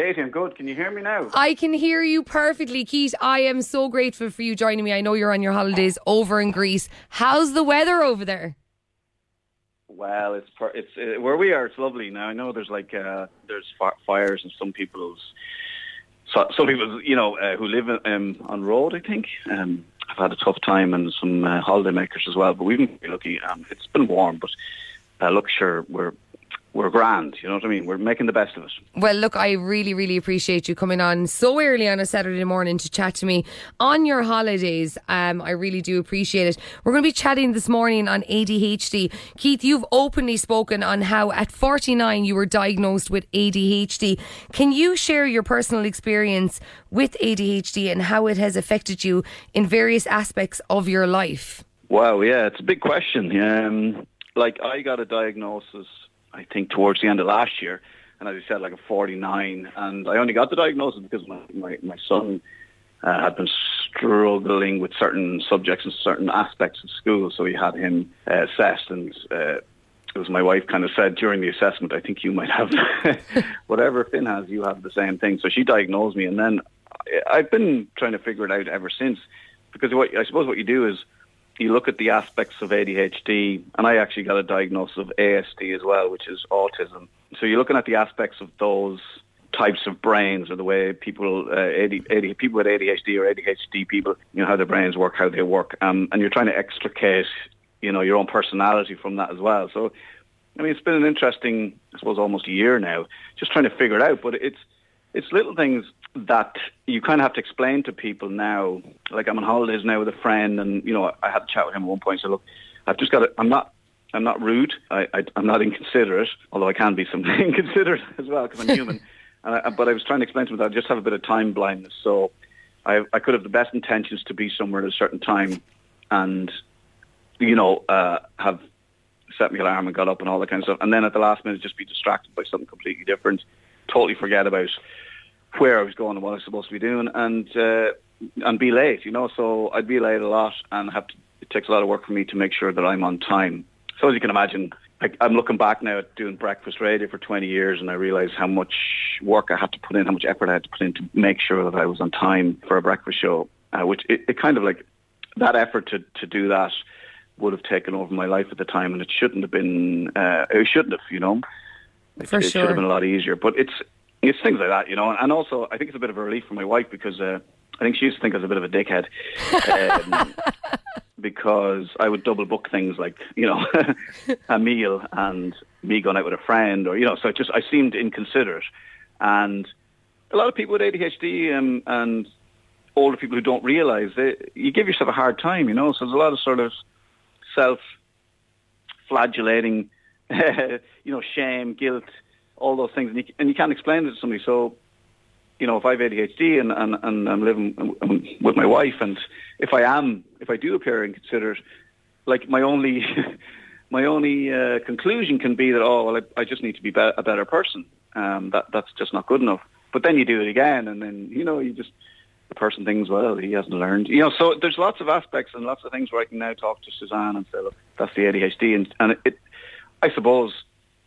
Katie, I'm good. Can you hear me now? I can hear you perfectly, Keith. I am so grateful for you joining me. I know you're on your holidays over in Greece. How's the weather over there? Well, it's per, it's uh, where we are. It's lovely now. I know there's like uh, there's fi- fires in some people's so, some people you know uh, who live um, on Rhodes. I think um, have had a tough time and some uh, holiday makers as well. But we've been lucky. Um, it's been warm, but uh, look, sure we're we're grand. You know what I mean? We're making the best of it. Well, look, I really, really appreciate you coming on so early on a Saturday morning to chat to me on your holidays. Um, I really do appreciate it. We're going to be chatting this morning on ADHD. Keith, you've openly spoken on how at 49 you were diagnosed with ADHD. Can you share your personal experience with ADHD and how it has affected you in various aspects of your life? Wow, yeah, it's a big question. Um, like I got a diagnosis I think towards the end of last year, and as I said, like a 49, and I only got the diagnosis because my my, my son uh, had been struggling with certain subjects and certain aspects of school, so we had him uh, assessed, and uh, it was my wife kind of said during the assessment, I think you might have whatever Finn has, you have the same thing. So she diagnosed me, and then I've been trying to figure it out ever since, because what I suppose what you do is you look at the aspects of ADHD, and I actually got a diagnosis of ASD as well, which is autism. So you're looking at the aspects of those types of brains or the way people uh, AD, AD, people with ADHD or ADHD people, you know, how their brains work, how they work, um, and you're trying to extricate, you know, your own personality from that as well. So, I mean, it's been an interesting, I suppose, almost a year now, just trying to figure it out. But it's it's little things that you kind of have to explain to people now. Like I'm on holidays now with a friend, and you know I had a chat with him at one point. So look, I've just got. To, I'm not. I'm not rude. I, I, I'm not inconsiderate, although I can be some inconsiderate as well because I'm human. I, but I was trying to explain to him that I just have a bit of time blindness. So I, I could have the best intentions to be somewhere at a certain time, and you know uh, have set my alarm and got up and all that kind of stuff, and then at the last minute just be distracted by something completely different, totally forget about where I was going and what I was supposed to be doing, and uh, and be late. You know, so I'd be late a lot, and have to. It takes a lot of work for me to make sure that I'm on time. So as you can imagine, I, I'm looking back now at doing breakfast radio for 20 years, and I realise how much work I had to put in, how much effort I had to put in to make sure that I was on time for a breakfast show. Uh, which it, it kind of like that effort to to do that would have taken over my life at the time, and it shouldn't have been. Uh, it shouldn't have, you know. It, sure. should have been a lot easier. But it's it's things like that, you know. And also, I think it's a bit of a relief for my wife because uh, I think she used to think I was a bit of a dickhead. Um, because I would double book things like, you know, a meal and me going out with a friend or, you know, so it just, I seemed inconsiderate. And a lot of people with ADHD um, and older people who don't realise it, you give yourself a hard time, you know. So there's a lot of sort of self-flagellating, you know, shame, guilt, all those things, and you, and you can't explain it to somebody. So, you know, if I have ADHD and, and, and I'm living with my wife, and if I am, if I do appear inconsiderate, like my only, my only uh, conclusion can be that oh, well, I, I just need to be, be a better person. Um, that that's just not good enough. But then you do it again, and then you know you just the person thinks, well, he hasn't learned. You know, so there's lots of aspects and lots of things where I can now talk to Suzanne and say, look, that's the ADHD, and and it, I suppose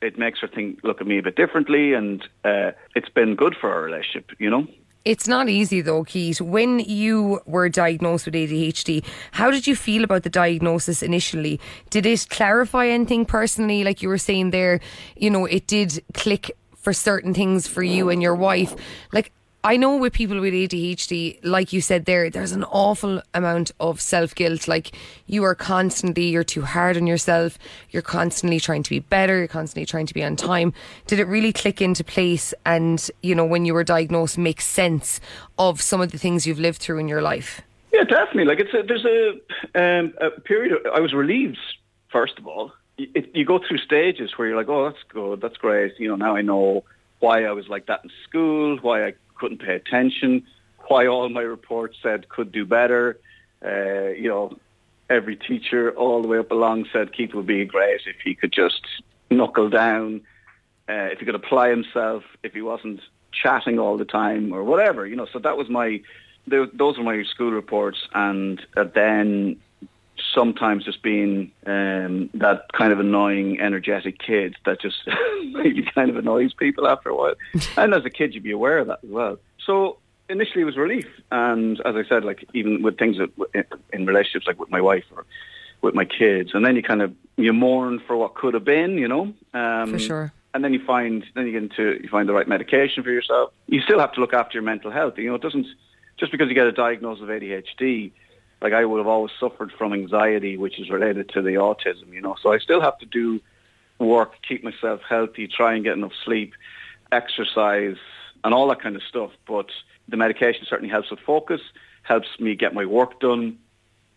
it makes her think, look at me a bit differently, and uh, it's been good for our relationship, you know. It's not easy though, Keith. When you were diagnosed with ADHD, how did you feel about the diagnosis initially? Did it clarify anything personally? Like you were saying there, you know, it did click for certain things for you and your wife. Like I know with people with ADHD, like you said there, there's an awful amount of self guilt. Like you are constantly, you're too hard on yourself. You're constantly trying to be better. You're constantly trying to be on time. Did it really click into place? And, you know, when you were diagnosed, make sense of some of the things you've lived through in your life? Yeah, definitely. Like it's a, there's a, um, a period. Of, I was relieved, first of all. You go through stages where you're like, oh, that's good. That's great. You know, now I know why I was like that in school, why I couldn't pay attention, why all my reports said could do better. Uh, you know, every teacher all the way up along said Keith would be great if he could just knuckle down, uh, if he could apply himself, if he wasn't chatting all the time or whatever. You know, so that was my, those were my school reports, and uh, then sometimes just being um, that kind of annoying, energetic kid that just really kind of annoys people after a while. and as a kid, you'd be aware of that as well. So initially it was relief. And as I said, like even with things that, in relationships, like with my wife or with my kids, and then you kind of, you mourn for what could have been, you know? Um, for sure. And then you find, then you get into, you find the right medication for yourself. You still have to look after your mental health. You know, it doesn't, just because you get a diagnosis of ADHD, like I would have always suffered from anxiety, which is related to the autism, you know. So I still have to do work, keep myself healthy, try and get enough sleep, exercise, and all that kind of stuff. But the medication certainly helps with focus, helps me get my work done.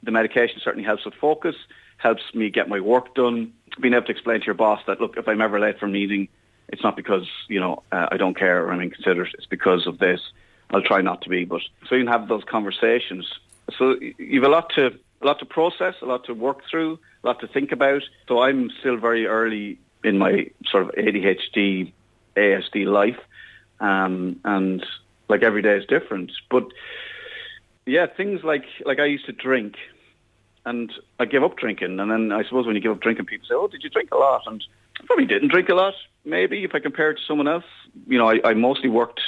The medication certainly helps with focus, helps me get my work done. Being able to explain to your boss that, look, if I'm ever late for a meeting, it's not because, you know, uh, I don't care or I'm inconsiderate. It's because of this. I'll try not to be. But so you can have those conversations. So you've a lot to a lot to process, a lot to work through, a lot to think about. So I'm still very early in my sort of ADHD, ASD life, um, and like every day is different. But yeah, things like like I used to drink, and I gave up drinking, and then I suppose when you give up drinking, people say, "Oh, did you drink a lot?" And I probably didn't drink a lot. Maybe if I compare it to someone else, you know, I, I mostly worked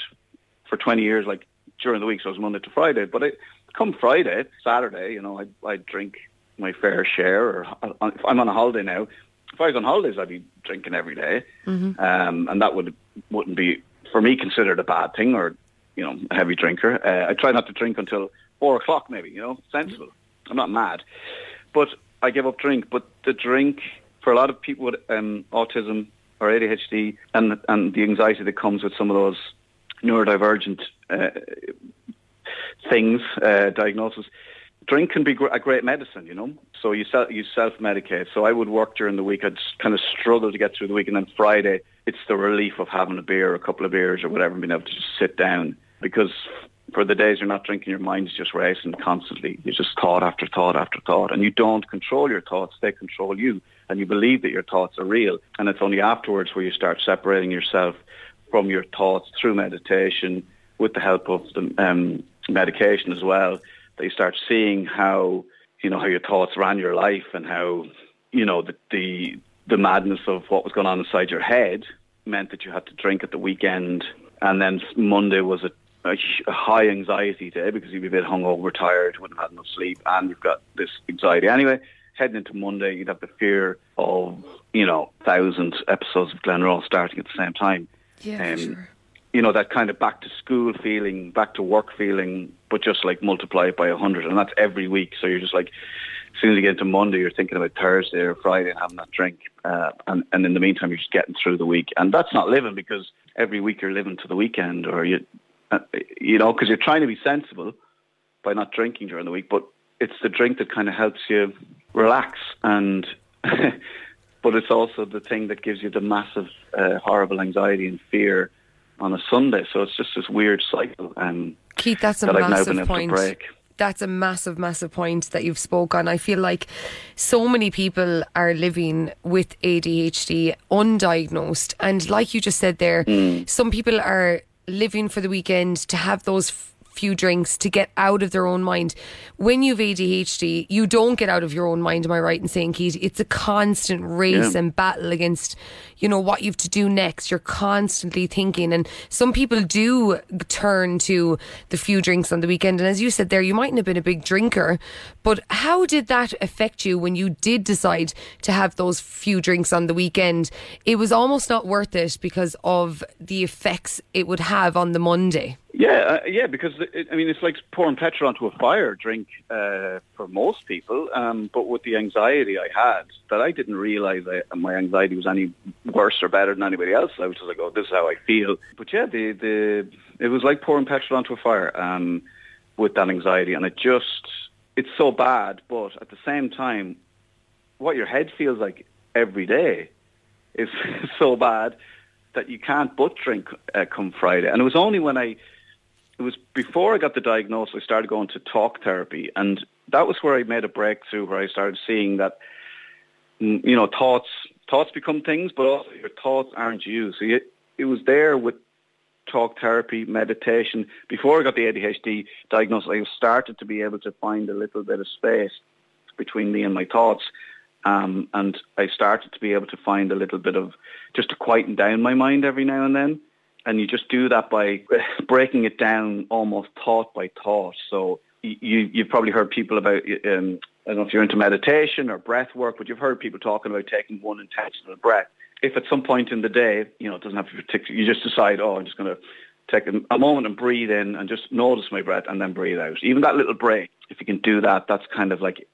for 20 years, like during the week, so it was Monday to Friday. But it, come Friday, Saturday, you know, I I drink my fair share. Or if I'm on a holiday now, if I was on holidays, I'd be drinking every day. Mm-hmm. Um, and that would wouldn't be for me considered a bad thing or you know a heavy drinker. Uh, I try not to drink until four o'clock, maybe. You know, sensible. I'm not mad, but I give up drink. But the drink for a lot of people with um, autism or ADHD and and the anxiety that comes with some of those neurodivergent uh, things, uh, diagnosis. Drink can be a great medicine, you know. So you self you self medicate. So I would work during the week. I'd kind of struggle to get through the week, and then Friday, it's the relief of having a beer, a couple of beers, or whatever, and being able to just sit down. Because for the days you're not drinking, your mind's just racing constantly. You just thought after thought after thought, and you don't control your thoughts; they control you, and you believe that your thoughts are real. And it's only afterwards where you start separating yourself from your thoughts through meditation, with the help of the um, medication as well, that you start seeing how you know how your thoughts ran your life and how you know the the, the madness of what was going on inside your head meant that you had to drink at the weekend, and then Monday was a, a, high anxiety day because you'd be a bit hungover, tired, wouldn't have had enough sleep, and you've got this anxiety anyway. Heading into Monday, you'd have the fear of you know thousand episodes of Glenroe starting at the same time. Yeah, um, sure you know, that kind of back to school feeling, back to work feeling, but just like multiply it by a hundred. And that's every week. So you're just like, as soon as you get into Monday, you're thinking about Thursday or Friday and having that drink. Uh, and, and in the meantime, you're just getting through the week. And that's not living because every week you're living to the weekend or you, uh, you know, because you're trying to be sensible by not drinking during the week. But it's the drink that kind of helps you relax and, but it's also the thing that gives you the massive, uh, horrible anxiety and fear on a Sunday. So it's just this weird cycle. Um, Keith, that's a that massive point. That's a massive, massive point that you've spoken. I feel like so many people are living with ADHD undiagnosed. And like you just said there, mm. some people are living for the weekend to have those few drinks to get out of their own mind. When you've ADHD, you don't get out of your own mind. Am I right in saying, Keith? It's a constant race yeah. and battle against, you know, what you have to do next. You're constantly thinking. And some people do turn to the few drinks on the weekend. And as you said there, you mightn't have been a big drinker, but how did that affect you when you did decide to have those few drinks on the weekend? It was almost not worth it because of the effects it would have on the Monday. Yeah, uh, yeah, because it, I mean, it's like pouring petrol onto a fire drink uh, for most people. Um, but with the anxiety I had, that I didn't realize my anxiety was any worse or better than anybody else. I was just like, oh, this is how I feel. But yeah, the the it was like pouring petrol onto a fire um, with that anxiety, and it just it's so bad. But at the same time, what your head feels like every day is so bad that you can't but drink uh, come Friday. And it was only when I it was before I got the diagnosis, I started going to talk therapy, and that was where I made a breakthrough, where I started seeing that, you know, thoughts thoughts become things, but also your thoughts aren't you. So it, it was there with talk therapy, meditation. Before I got the ADHD diagnosis, I started to be able to find a little bit of space between me and my thoughts. Um, and I started to be able to find a little bit of just to quieten down my mind every now and then. And you just do that by breaking it down almost thought by thought. So you, you've probably heard people about, um, I don't know if you're into meditation or breath work, but you've heard people talking about taking one intentional breath. If at some point in the day, you know, it doesn't have to be particular, you just decide, oh, I'm just going to take a, a moment and breathe in and just notice my breath and then breathe out. Even that little break, if you can do that, that's kind of like,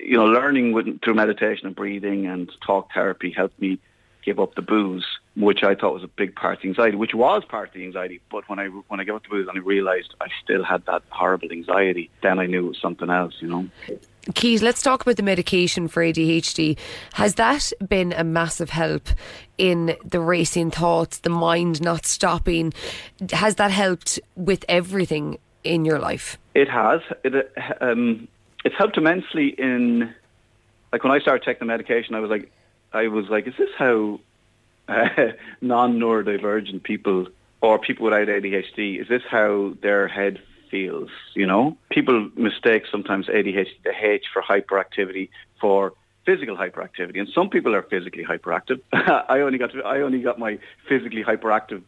you know, learning with, through meditation and breathing and talk therapy helped me give up the booze, which I thought was a big part of the anxiety, which was part of the anxiety. But when I when I up the booze and I realised I still had that horrible anxiety, then I knew it was something else, you know. Keith, let's talk about the medication for ADHD. Has that been a massive help in the racing thoughts, the mind not stopping? Has that helped with everything in your life? It has. It um, it's helped immensely in like when I started taking the medication. I was like, I was like, is this how uh, non-neurodivergent people or people without ADHD, is this how their head feels? You know, people mistake sometimes ADHD, the H for hyperactivity for physical hyperactivity, and some people are physically hyperactive. I only got to, I only got my physically hyperactive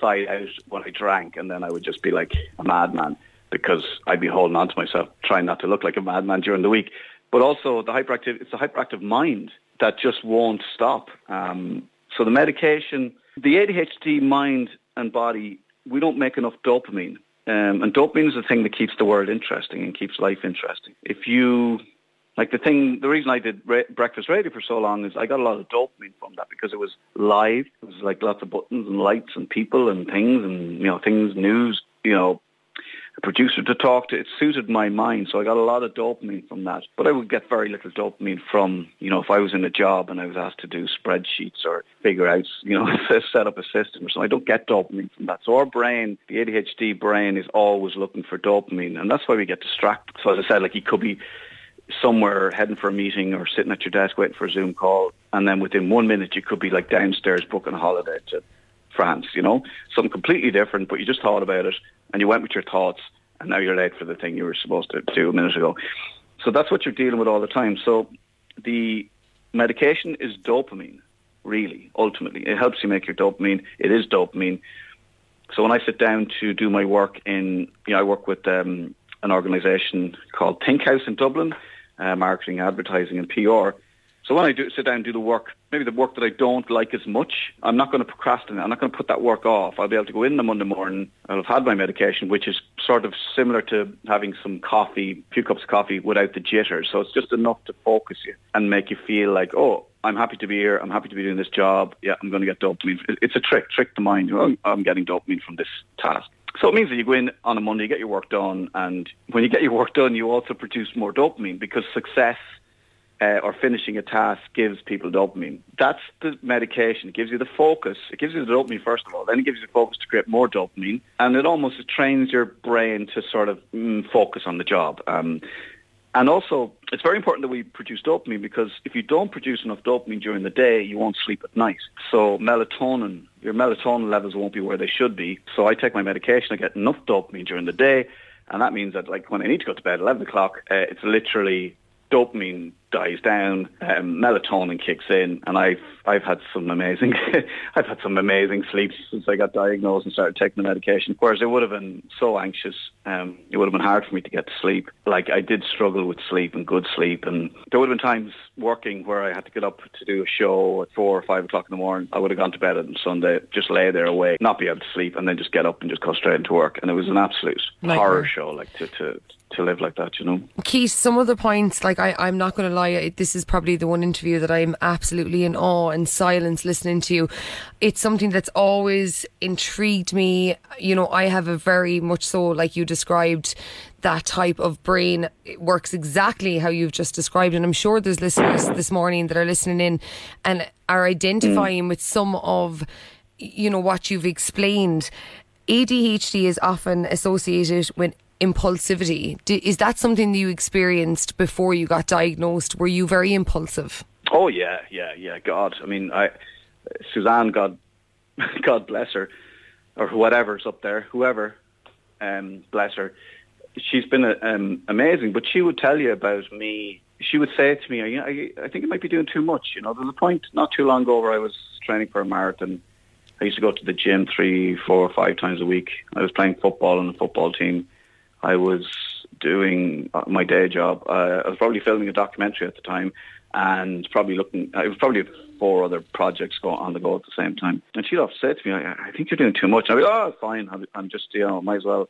side out when I drank, and then I would just be like a madman because I'd be holding on to myself, trying not to look like a madman during the week. But also the hyperactive, it's the hyperactive mind that just won't stop. Um, so the medication, the ADHD mind and body, we don't make enough dopamine. Um, and dopamine is the thing that keeps the world interesting and keeps life interesting. If you, like the thing, the reason I did ra- breakfast radio for so long is I got a lot of dopamine from that because it was live. It was like lots of buttons and lights and people and things and, you know, things, news, you know, producer to talk to. It suited my mind, so I got a lot of dopamine from that. But I would get very little dopamine from, you know, if I was in a job and I was asked to do spreadsheets or figure out, you know, set up a system or something. I don't get dopamine from that. So our brain, the ADHD brain, is always looking for dopamine, and that's why we get distracted. So as I said, like you could be somewhere heading for a meeting or sitting at your desk waiting for a Zoom call, and then within one minute you could be like downstairs booking a holiday to France, you know, something completely different, but you just thought about it and you went with your thoughts and now you're late for the thing you were supposed to do a minute ago. So that's what you're dealing with all the time. So the medication is dopamine, really, ultimately. It helps you make your dopamine. It is dopamine. So when I sit down to do my work in, you know, I work with um, an organisation called Thinkhouse in Dublin, uh, marketing, advertising and PR. So when I do sit down and do the work, maybe the work that I don't like as much, I'm not going to procrastinate. I'm not going to put that work off. I'll be able to go in the Monday morning. I'll have had my medication, which is sort of similar to having some coffee, a few cups of coffee without the jitters. So it's just enough to focus you and make you feel like, oh, I'm happy to be here. I'm happy to be doing this job. Yeah, I'm going to get dopamine. It's a trick, trick the mind. Oh, I'm getting dopamine from this task. So it means that you go in on a Monday, you get your work done, and when you get your work done, you also produce more dopamine because success uh, or finishing a task gives people dopamine. That's the medication. It gives you the focus. It gives you the dopamine first of all. Then it gives you the focus to create more dopamine, and it almost trains your brain to sort of mm, focus on the job. Um, and also, it's very important that we produce dopamine because if you don't produce enough dopamine during the day, you won't sleep at night. So melatonin, your melatonin levels won't be where they should be. So I take my medication, I get enough dopamine during the day, and that means that like when I need to go to bed at 11 o'clock, uh, it's literally dopamine dies down, um, melatonin kicks in, and I've I've had some amazing I've had some amazing sleep since I got diagnosed and started taking the medication. Whereas it would have been so anxious, um, it would have been hard for me to get to sleep. Like I did struggle with sleep and good sleep, and there would have been times working where I had to get up to do a show at four or five o'clock in the morning. I would have gone to bed on Sunday, just lay there awake, not be able to sleep, and then just get up and just go straight into work. And it was an absolute horror show, like to to to live like that, you know. Keith, some of the points, like I, I'm not going to lie, this is probably the one interview that I'm absolutely in awe and silence listening to you. It's something that's always intrigued me. You know, I have a very much so, like you described, that type of brain it works exactly how you've just described. And I'm sure there's listeners this morning that are listening in and are identifying mm. with some of, you know, what you've explained. ADHD is often associated with impulsivity. Is that something that you experienced before you got diagnosed? Were you very impulsive? Oh yeah, yeah, yeah. God, I mean, I Suzanne, God, God bless her, or whatever's up there, whoever, um, bless her. She's been um, amazing, but she would tell you about me she would say to me, I, I think you might be doing too much. You know, there's a point not too long ago where I was training for a marathon. I used to go to the gym three, four, five times a week. I was playing football on the football team. I was doing uh, my day job. Uh, I was probably filming a documentary at the time, and probably looking. Uh, it was probably four other projects going on the go at the same time. And she'd often say to me, I, "I think you're doing too much." I'd be, "Oh, fine. I'm just, you know, might as well."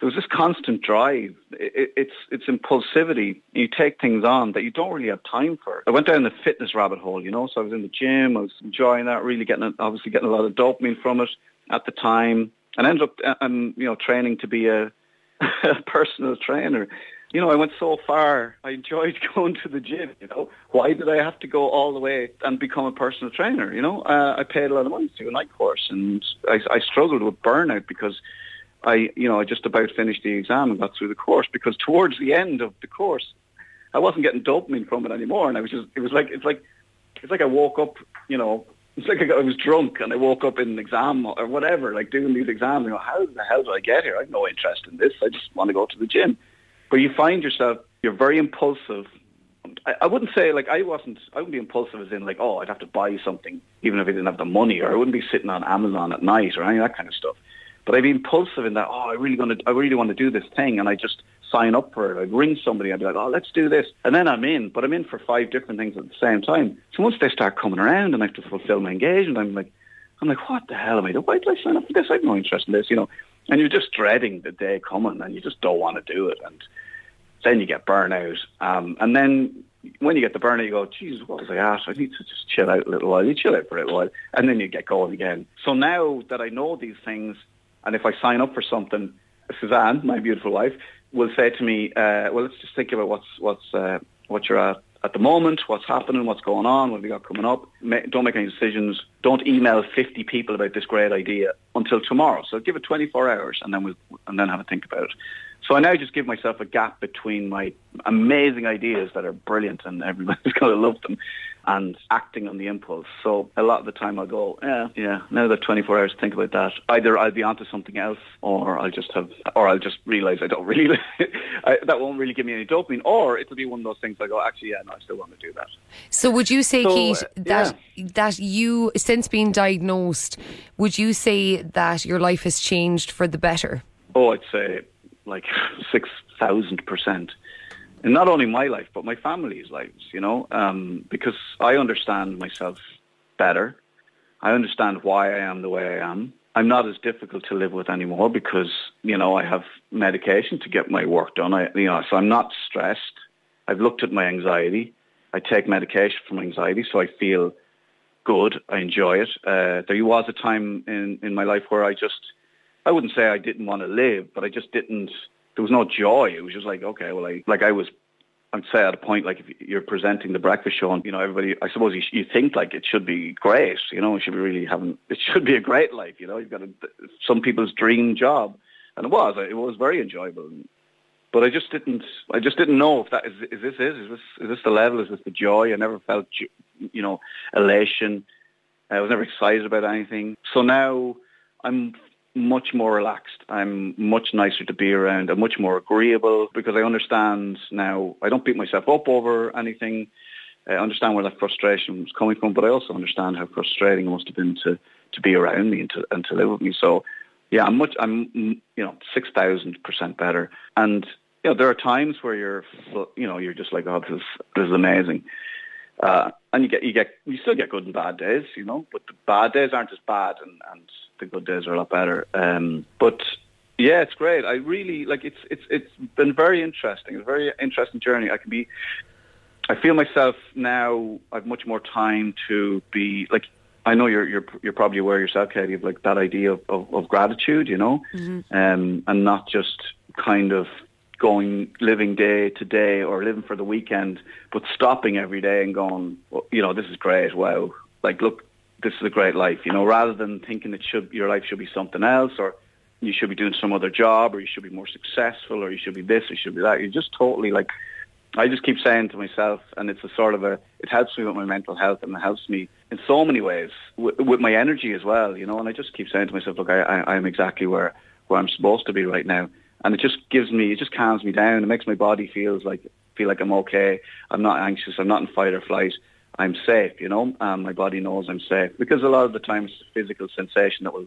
there was this constant drive. It, it's it's impulsivity. You take things on that you don't really have time for. I went down the fitness rabbit hole, you know. So I was in the gym. I was enjoying that. Really getting obviously getting a lot of dopamine from it at the time, and ended up and you know training to be a personal trainer. You know, I went so far. I enjoyed going to the gym. You know, why did I have to go all the way and become a personal trainer? You know, uh, I paid a lot of money to do a night course, and I, I struggled with burnout because I, you know, I just about finished the exam and got through the course because towards the end of the course, I wasn't getting dopamine from it anymore, and I was just, it was like, it's like, it's like I woke up, you know, it's like I was drunk and I woke up in an exam or whatever, like doing these exams. You know, how the hell did I get here? I have no interest in this. I just want to go to the gym. But you find yourself, you're very impulsive. I, I wouldn't say like I wasn't. I wouldn't be impulsive as in like, oh, I'd have to buy something even if I didn't have the money, or I wouldn't be sitting on Amazon at night or any of that kind of stuff. But I'd be impulsive in that, oh, I really want to, I really want to do this thing, and I just sign up for it. I'd ring somebody, I'd be like, oh, let's do this. And then I'm in, but I'm in for five different things at the same time. So once they start coming around and I have to fulfill my engagement, I'm like, I'm like, what the hell am I doing? Why did I sign up for this? I have no interest in this, you know. And you're just dreading the day coming and you just don't want to do it. And then you get burnout. Um, and then when you get the burnout, you go, Jesus, what was I at? I need to just chill out a little while. You chill out for a little while. And then you get going again. So now that I know these things, and if I sign up for something, Suzanne, my beautiful wife, will say to me, uh, "Well, let's just think about what's what's uh, what you're at at the moment, what's happening, what's going on, what have we got coming up. don't make any decisions. Don't email 50 people about this great idea until tomorrow. So give it 24 hours, and then we'll and then have a think about it. So I now just give myself a gap between my amazing ideas that are brilliant and everybody's going to love them and acting on the impulse. So a lot of the time I'll go, yeah, yeah, now that 24 hours to think about that, either I'll be onto something else or I'll just have, or I'll just realise I don't really, I, that won't really give me any dopamine or it'll be one of those things I go, actually, yeah, no, I still want to do that. So would you say, so, Keith, uh, that, yeah. that you, since being diagnosed, would you say that your life has changed for the better? Oh, I'd say like 6,000% and not only my life, but my family's lives, you know, um, because I understand myself better. I understand why I am the way I am. I'm not as difficult to live with anymore because, you know, I have medication to get my work done. I, you know, so I'm not stressed. I've looked at my anxiety. I take medication for my anxiety, so I feel good. I enjoy it. Uh, there was a time in, in my life where I just, I wouldn't say I didn't want to live, but I just didn't there was no joy. It was just like, okay, well, I, like I was, I'd say at a point, like if you're presenting the breakfast show and, you know, everybody, I suppose you, you think like it should be great, you know, it should be really having, it should be a great life, you know, you've got a, some people's dream job. And it was, it was very enjoyable. But I just didn't, I just didn't know if that is, is this it? Is this, is this the level? Is this the joy? I never felt, you know, elation. I was never excited about anything. So now I'm much more relaxed. I'm much nicer to be around. I'm much more agreeable because I understand now. I don't beat myself up over anything. I understand where that frustration was coming from, but I also understand how frustrating it must have been to, to be around me and to, and to live with me. So, yeah, I'm much. I'm you know six thousand percent better. And you know there are times where you're you know you're just like, oh, this is this is amazing. Uh, and you get you get you still get good and bad days, you know, but the bad days aren't as bad, and, and the good days are a lot better. Um, but yeah, it's great. I really like it's it's it's been very interesting. It's a very interesting journey. I can be. I feel myself now. I've much more time to be like. I know you're you're you're probably aware yourself, Katie, of like that idea of, of, of gratitude, you know, mm-hmm. um, and not just kind of going living day to day or living for the weekend, but stopping every day and going, well, you know, this is great. Wow, like look, this is a great life, you know, rather than thinking it should your life should be something else or you should be doing some other job or you should be more successful or you should be this or you should be that. You're just totally like I just keep saying to myself, and it's a sort of a, it helps me with my mental health and it helps me in so many ways with, with my energy as well, you know, and I just keep saying to myself, look, I, I, I'm exactly where, where I'm supposed to be right now. And it just gives me, it just calms me down. It makes my body feels like feel like I'm okay. I'm not anxious. I'm not in fight or flight. I'm safe, you know. Um, my body knows I'm safe because a lot of the times physical sensation that will,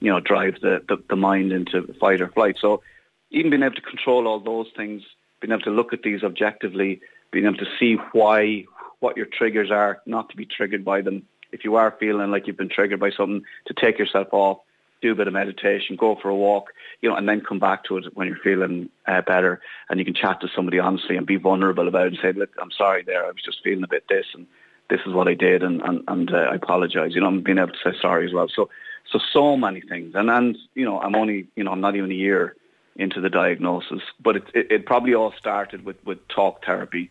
you know, drive the, the, the mind into fight or flight. So even being able to control all those things, being able to look at these objectively, being able to see why, what your triggers are, not to be triggered by them. If you are feeling like you've been triggered by something, to take yourself off, do a bit of meditation, go for a walk, you know, and then come back to it when you're feeling uh, better, and you can chat to somebody honestly and be vulnerable about it and say, look, I'm sorry there, I was just feeling a bit this, and this is what I did, and and, and uh, I apologise. You know, I'm being able to say sorry as well. So so so many things, and and you know, I'm only you know, I'm not even a year into the diagnosis, but it it, it probably all started with with talk therapy.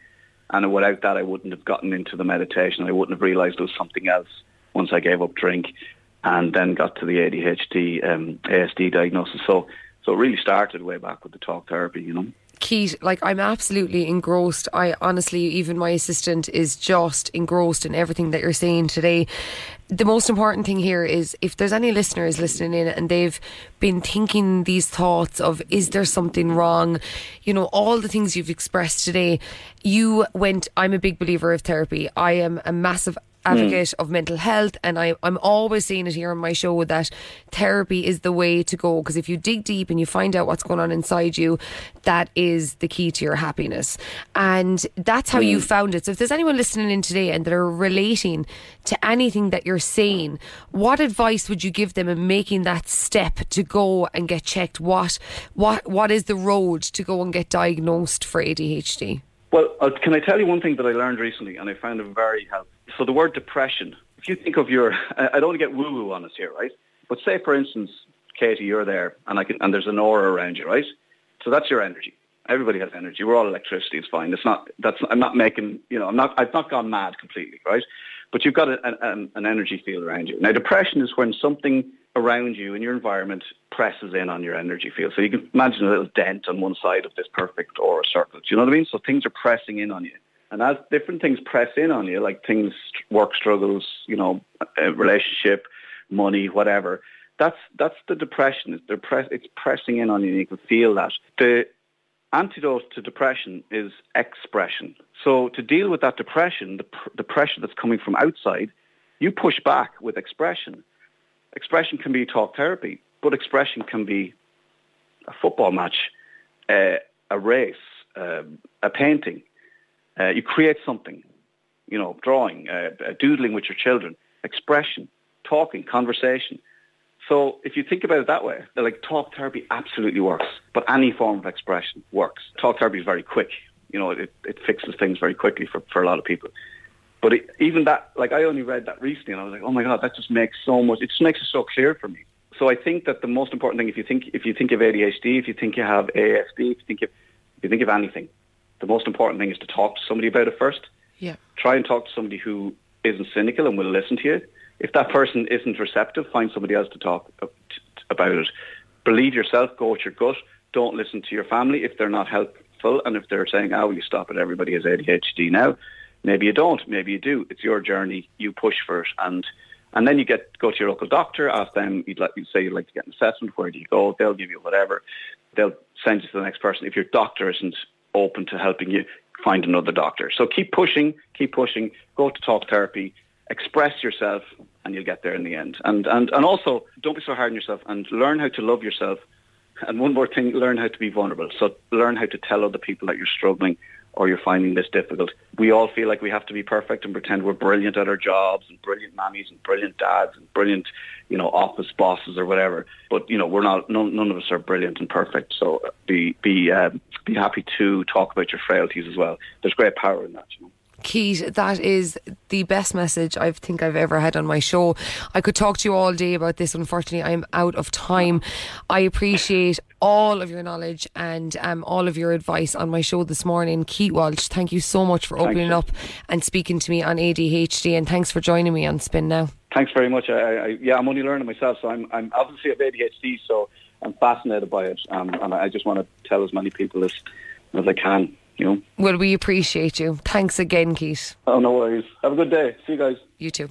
And without that, I wouldn't have gotten into the meditation. I wouldn't have realised there was something else once I gave up drink and then got to the ADHD, um, ASD diagnosis. So, so it really started way back with the talk therapy, you know. Keith, like I'm absolutely engrossed. I honestly, even my assistant is just engrossed in everything that you're saying today. The most important thing here is if there's any listeners listening in and they've been thinking these thoughts of, is there something wrong? You know, all the things you've expressed today, you went, I'm a big believer of therapy. I am a massive advocate mm. of mental health and I, I'm always saying it here on my show that therapy is the way to go because if you dig deep and you find out what's going on inside you that is the key to your happiness and that's how mm. you found it so if there's anyone listening in today and they're relating to anything that you're saying what advice would you give them in making that step to go and get checked what what what is the road to go and get diagnosed for ADHD well, uh, can I tell you one thing that I learned recently and I found it very helpful? So the word depression, if you think of your, I don't want to get woo-woo on us here, right? But say, for instance, Katie, you're there and I can, and there's an aura around you, right? So that's your energy. Everybody has energy. We're all electricity. It's fine. It's not, that's, I'm not making, you know, I'm not, I've not gone mad completely, right? But you've got a, an, an energy field around you. Now, depression is when something around you in your environment presses in on your energy field. So you can imagine a little dent on one side of this perfect aura circle. Do you know what I mean? So things are pressing in on you. And as different things press in on you, like things, work struggles, you know, relationship, money, whatever, that's that's the depression. It's, press, it's pressing in on you. And you can feel that. The antidote to depression is expression. So to deal with that depression, the, the pressure that's coming from outside, you push back with expression. Expression can be talk therapy, but expression can be a football match, uh, a race, uh, a painting, uh, you create something, you know, drawing, uh, uh, doodling with your children, expression, talking, conversation. So if you think about it that way, like talk therapy absolutely works, but any form of expression works. Talk therapy is very quick. You know, it, it fixes things very quickly for, for a lot of people. But it, even that, like I only read that recently and I was like, oh my God, that just makes so much, it just makes it so clear for me. So I think that the most important thing, if you think, if you think of ADHD, if you think you have ASD, if you think of, if you think of anything, the most important thing is to talk to somebody about it first. Yeah. Try and talk to somebody who isn't cynical and will listen to you. If that person isn't receptive, find somebody else to talk about it. Believe yourself, go with your gut. Don't listen to your family if they're not helpful and if they're saying, oh, will you stop it? Everybody has ADHD now. Maybe you don't. Maybe you do. It's your journey. You push for it. And and then you get go to your local doctor, ask them, you'd like you say you'd like to get an assessment, where do you go? They'll give you whatever. They'll send you to the next person. If your doctor isn't open to helping you find another doctor. So keep pushing, keep pushing, go to talk therapy, express yourself and you'll get there in the end. And, and, and also don't be so hard on yourself and learn how to love yourself. And one more thing, learn how to be vulnerable. So learn how to tell other people that you're struggling or you're finding this difficult. We all feel like we have to be perfect and pretend we're brilliant at our jobs and brilliant mammies and brilliant dads and brilliant, you know, office bosses or whatever. But you know, we're not. None, none of us are brilliant and perfect. So be be um, be happy to talk about your frailties as well. There's great power in that. You know. Keith, that is the best message I think I've ever had on my show. I could talk to you all day about this. Unfortunately, I'm out of time. I appreciate all of your knowledge and um, all of your advice on my show this morning. Keith Walsh, thank you so much for opening up and speaking to me on ADHD, and thanks for joining me on Spin Now. Thanks very much. I, I, yeah, I'm only learning myself, so I'm, I'm obviously have ADHD, so I'm fascinated by it, um, and I just want to tell as many people as as I can. You know. Well, we appreciate you. Thanks again, Keith. Oh, no worries. Have a good day. See you guys. You too.